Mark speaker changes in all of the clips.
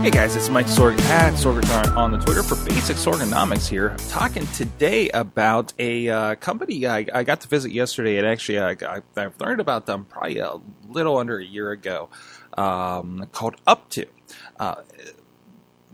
Speaker 1: Hey guys, it's Mike Sorg at Sorgatron on the Twitter for Basic Sorganomics here. I'm talking today about a uh, company I, I, got to visit yesterday, and actually I, I, I, learned about them probably a little under a year ago, um, called UpTo. Uh,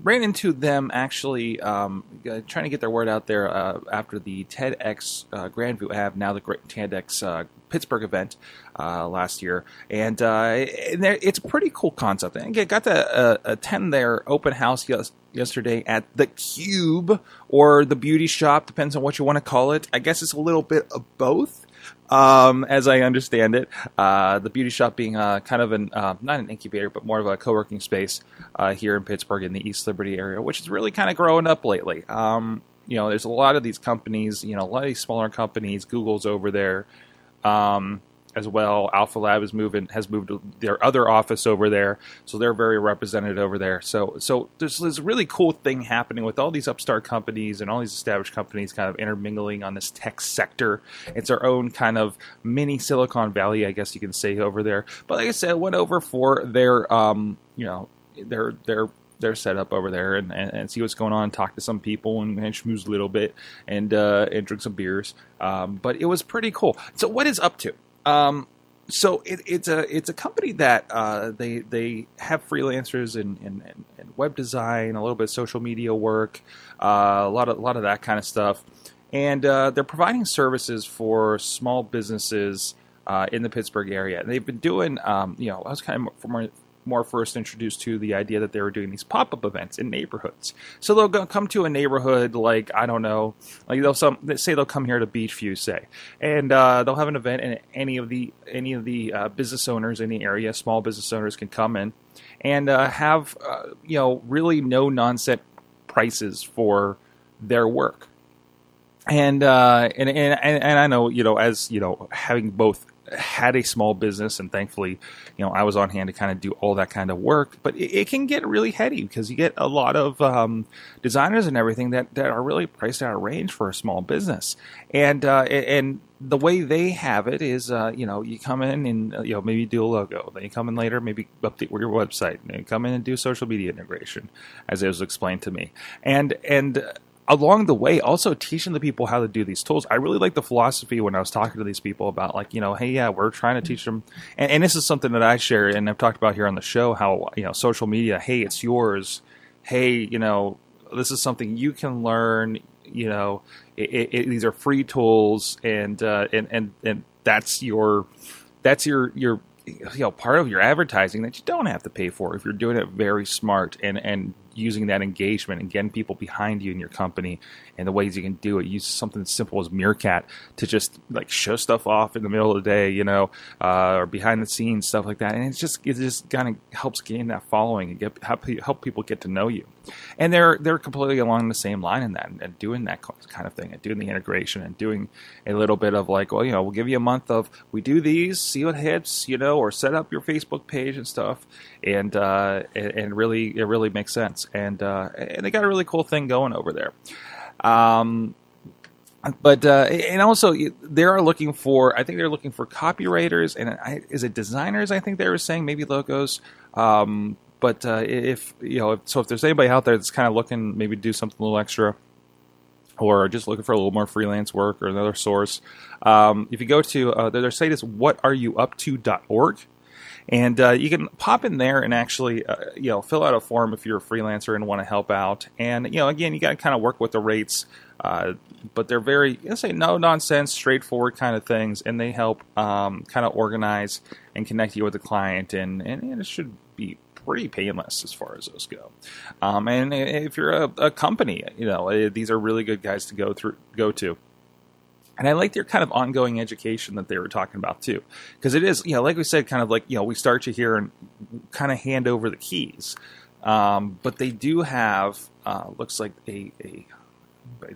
Speaker 1: ran into them actually um, uh, trying to get their word out there uh, after the TEDx uh, Grandview have now the TEDx uh, Pittsburgh event uh, last year, and, uh, and it's a pretty cool concept. And I got to attend their open house yes- yesterday at the Cube or the Beauty Shoppe, depends on what you want to call it. I guess it's a little bit of both um, as I understand it. Uh, the beauty shop being uh, kind of an uh, not an incubator, but more of a co-working space uh, here in Pittsburgh in the East Liberty area, which is really kind of growing up lately. Um, you know, there's a lot of these companies. You know, a lot of these smaller companies. Google's over there. Um, as well. Alpha Lab is moving has moved their other office over there, so they're very represented over there. So so there's this really cool thing happening with all these upstart companies and all these established companies kind of intermingling on this tech sector. It's our own kind of mini Silicon Valley, I guess you can say over there. But like I said, went over for their um, you know their their their setup over there and, and, and, see what's going on, talk to some people and, and schmooze a little bit and uh, and drink some beers. Um, but it was pretty cool. So what is UpTo? Um, so it, it's a it's a company that uh, they they have freelancers in, in, in, web design, a little bit of social media work, uh, a lot of a lot of that kind of stuff, and uh, they're providing services for small businesses uh, in the Pittsburgh area. And they've been doing, um, you know, I was kind of more more first introduced to the idea that they were doing these pop up events in neighborhoods. So they'll go, come to a neighborhood like I don't know, like they'll some they say they'll come here to Beechview, say, and uh, they'll have an event, and any of the any of the uh, business owners in the area, small business owners, can come in and uh, have uh, you know really no nonsense prices for their work. And, uh, and and and I know you know as you know having both had a small business and thankfully you know i was on hand to kind of do all that kind of work but it, it can get really heady because you get a lot of um, designers and everything that, that are really priced out of range for a small business. And uh, and the way they have it is uh, you know you come in and uh, you know maybe do a logo then you come in later maybe update your website and you come in and do social media integration as it was explained to me. And and along the way also teaching the people how to do these tools. I really like the philosophy when i was talking to these people about like you know hey yeah we're trying to teach them. And, and, this is something that i share and i've talked about here on the show how you know social media hey it's yours. Hey you know this is something you can learn you know it, it, these are free tools and uh, and and and that's your that's your your you know part of your advertising that you don't have to pay for if you're doing it very smart and and using that engagement and getting people behind you in your company and the ways you can do it. Use something as simple as Meerkat to just like show stuff off in the middle of the day, you know, uh, or behind the scenes stuff like that. And it's just it just kind of helps gain that following and get help, people get to know you. And they're they're completely along the same line in that and, and doing that kind of thing and doing the integration and doing a little bit of like, well, you know, we'll give you a month of we do these, see what hits, you know, or set up your Facebook page and stuff, and uh, and, really it really makes sense. And uh, and they got a really cool thing going over there. Um, but uh, and also they are looking for. I think they're looking for copywriters and I, is it designers? I think they were saying maybe logos. Um, but uh, if you know, if, so if there's anybody out there that's kind of looking, maybe do something a little extra, or just looking for a little more freelance work or another source, um, if you go to uh, their, their site is whatareyouupto.org. And uh, you can pop in there and actually, uh, you know, fill out a form if you're a freelancer and want to help out. And you know, again, you got to kind of work with the rates, uh, but they're very, I say, no nonsense, straightforward kind of things, and they help um, kind of organize and connect you with the client, and, and, and it should be pretty painless as far as those go. Um, and if you're a, a, company, you know, eh, these are really good guys to go through, go to. And I like their kind of ongoing education that they were talking about too, because it is, you know, like we said, kind of like you know, we start you here and kind of hand over the keys, um, but they do have uh, looks like a, a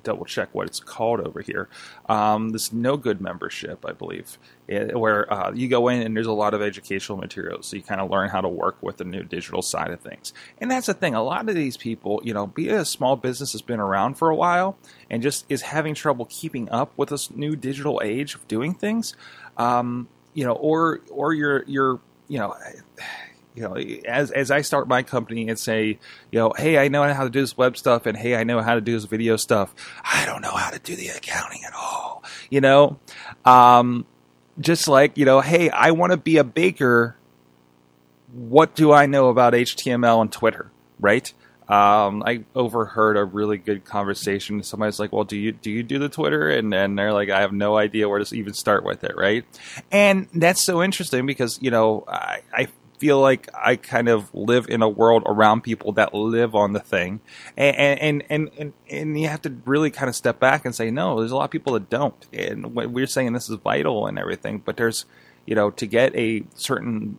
Speaker 1: double check what it's called over here. Um, this no good membership, I believe, it, where uh, you go in and there's a lot of educational materials, so you kind of learn how to work with the new digital side of things. And that's the thing. A lot of these people, you know, be a small business has been around for a while and just is having trouble keeping up with this new digital age of doing things. Um, you know, or or you're you're you know you know, as as I start my company and say, you know, hey, I know how to do this web stuff, and hey, I know how to do this video stuff. I don't know how to do the accounting at all. You know, um, just like you know, hey, I want to be a baker. What do I know about HTML and Twitter? Right? Um, I overheard a really good conversation. Somebody's like, "Well, do you do you do the Twitter?" And and they're like, "I have no idea where to even start with it." Right? And that's so interesting because you know I, I feel like I kind of live in a world around people that live on the thing, and and and and, and you have to really kind of step back and say, no, there's a lot of people that don't, and we're saying this is vital and everything, but there's, you know, to get a certain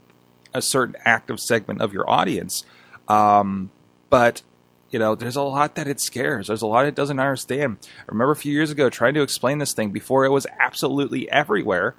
Speaker 1: a certain active segment of your audience, um, but you know, there's a lot that it scares. There's a lot it doesn't understand. I remember a few years ago trying to explain this thing before it was absolutely everywhere.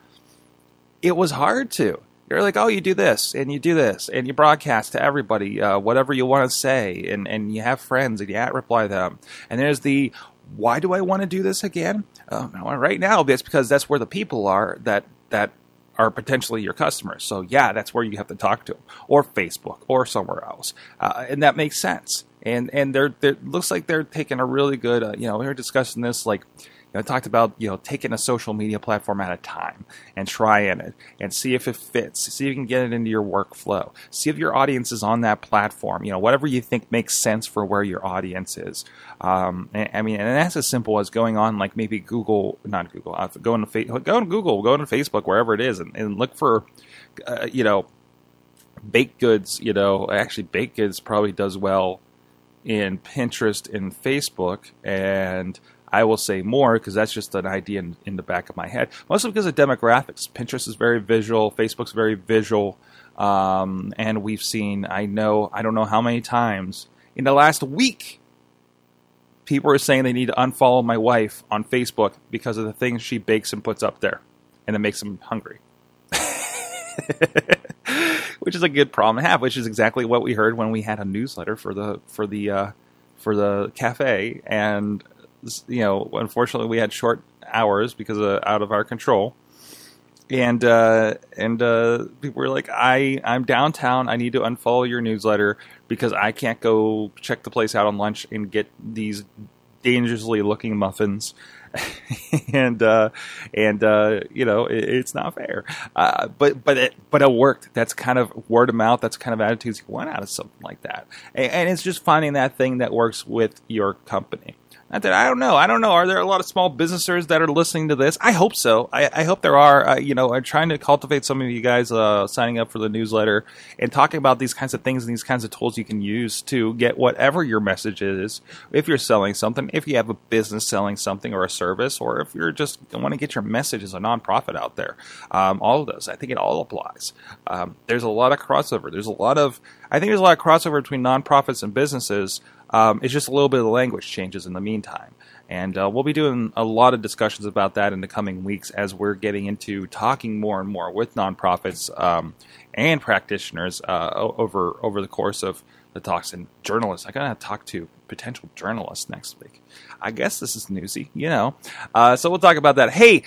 Speaker 1: It was hard to you're like, oh, you do this and you do this and you broadcast to everybody uh, whatever you want to say and, and you have friends and you at reply them. And there's the why do I want to do this again? Uh, right now, it's because that's where the people are that that are potentially your customers. So yeah, that's where you have to talk to them, or Facebook, or somewhere else, uh, and that makes sense. And and they're, they're looks like they're taking a really good. Uh, you know, we were discussing this like know, I talked about you know taking a social media platform at a time and trying it and see if it fits. See if you can get it into your workflow. See if your audience is on that platform. You know, whatever you think makes sense for where your audience is. Um, and, I mean, and that's as simple as going on like maybe Google, not Google, uh, go into fa- go to Google, go into Facebook, wherever it is, and, and look for uh, you know baked goods. You know, actually, baked goods probably does well in Pinterest and Facebook and I will say more because that's just an idea in, in, the back of my head. Mostly because of demographics. Pinterest is very visual, Facebook's very visual, um, and we've seen. I know I don't know how many times in the last week. People are saying they need to unfollow my wife on Facebook because of the things she bakes and puts up there, and it makes them hungry. which is a good problem to have. Which is exactly what we heard when we had a newsletter for the for the uh, for the cafe, and you know, unfortunately, we had short hours because of out of our control. And uh, and uh, people were like, "I I'm downtown. I need to unfollow your newsletter because I can't go check the place out on lunch and get these dangerously looking muffins." and uh, and uh, you know it, it's not fair. Uh, but but it but it worked. That's kind of word of mouth. That's kind of attitudes you want out of something like that. And, and, it's just finding that thing that works with your company. I don't know. I don't know. Are there a lot of small businesses that are listening to this? I hope so. I, I hope there are. Uh, you know, I'm trying to cultivate some of you guys uh, signing up for the newsletter and talking about these kinds of things and these kinds of tools you can use to get whatever your message is. If you're selling something, if you have a business selling something or a service, or if you're just want to get your message as a nonprofit out there, um, all of those. I think it all applies. Um, there's a lot of crossover. There's a lot of. I think there's a lot of crossover between nonprofits and businesses. Um, it's just a little bit of the language changes in the meantime. And uh, we'll be doing a lot of discussions about that in the coming weeks as we're getting into talking more and more with nonprofits um, and practitioners uh, over over the course of the talks and journalists. I gotta talk to potential journalists next week. I guess this is newsy, you know. Uh, so we'll talk about that. Hey,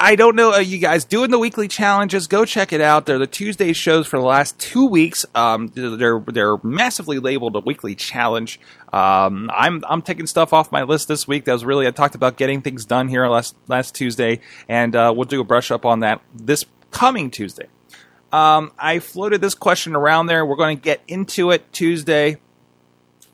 Speaker 1: I don't know uh, you guys doing the weekly challenges. Go check it out. They're the Tuesday shows for the last two weeks. Um, they're they're massively labeled a weekly challenge. Um, I'm I'm taking stuff off my list this week. That was really I talked about getting things done here last last Tuesday, and uh, we'll do a brush up on that this coming Tuesday. Um, I floated this question around there. We're going to get into it Tuesday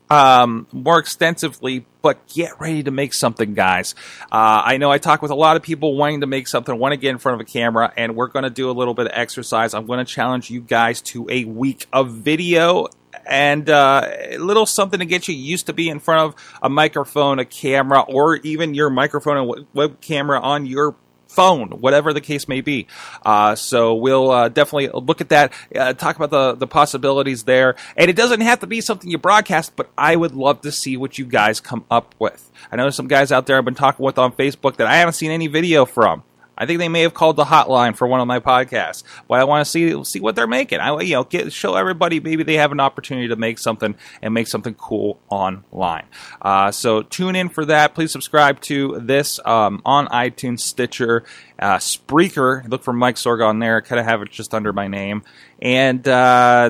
Speaker 1: um, more extensively, but get ready to make something, guys. Uh, I know I talk with a lot of people wanting to make something, want to get in front of a camera, and we're going to do a little bit of exercise. I'm going to challenge you guys to a week of video and uh, a little something to get you used to be in front of a microphone, a camera, or even your microphone and web camera on your phone, whatever the case may be. Uh, so we'll uh, definitely look at that, uh, talk about the, the possibilities there. And it doesn't have to be something you broadcast, but I would love to see what you guys come up with. I know some guys out there I've been talking with on Facebook that I haven't seen any video from. I think they may have called the hotline for one of my podcasts, but I want to see see what they're making. I you know get, show everybody maybe they have an opportunity to make something and make something cool online. Uh, so tune in for that. Please subscribe to this um, on iTunes, Stitcher, uh, Spreaker. Look for Mike Sorg on there. I Kind of have it just under my name. And uh,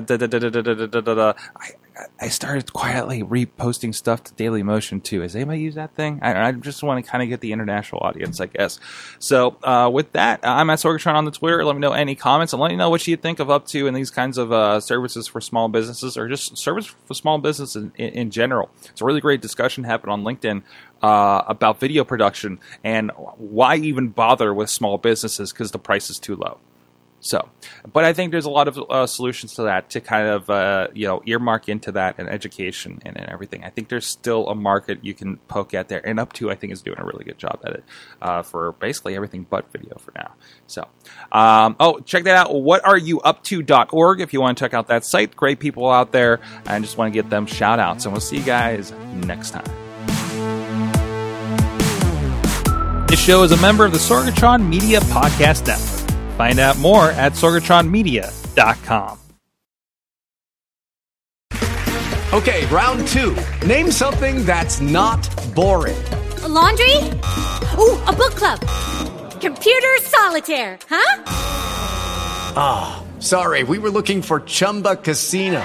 Speaker 1: I started quietly reposting stuff to Daily Motion too. Has anybody used that thing? I, I just want to kind of get the international audience, I guess. So uh, with that, I'm at Sorgatron on the Twitter. Let me know any comments and let me know what you think of up to and these kinds of uh, services for small businesses or just service for small businesses in, in, in general. It's a really great discussion happened on LinkedIn uh, about video production and why even bother with small businesses because the price is too low. So, but I think there's a lot of uh, solutions to that to kind of uh, you know earmark into that and education and, and, everything. I think there's still a market you can poke at there, and UpTo I think is doing a really good job at it uh, for basically everything but video for now. So, um, oh, check that out. What are you up to.org if you want to check out that site. Great people out there, and just want to give them shout outs. And we'll see you guys next time. This show is a member of the Sorgatron Media Podcast Network. Find out more at sorgatronmedia.com.
Speaker 2: Okay, round two. Name something that's not boring.
Speaker 3: A laundry? Ooh, a book club. Computer solitaire, huh?
Speaker 2: Ah, oh, sorry, we were looking for Chumba Casino.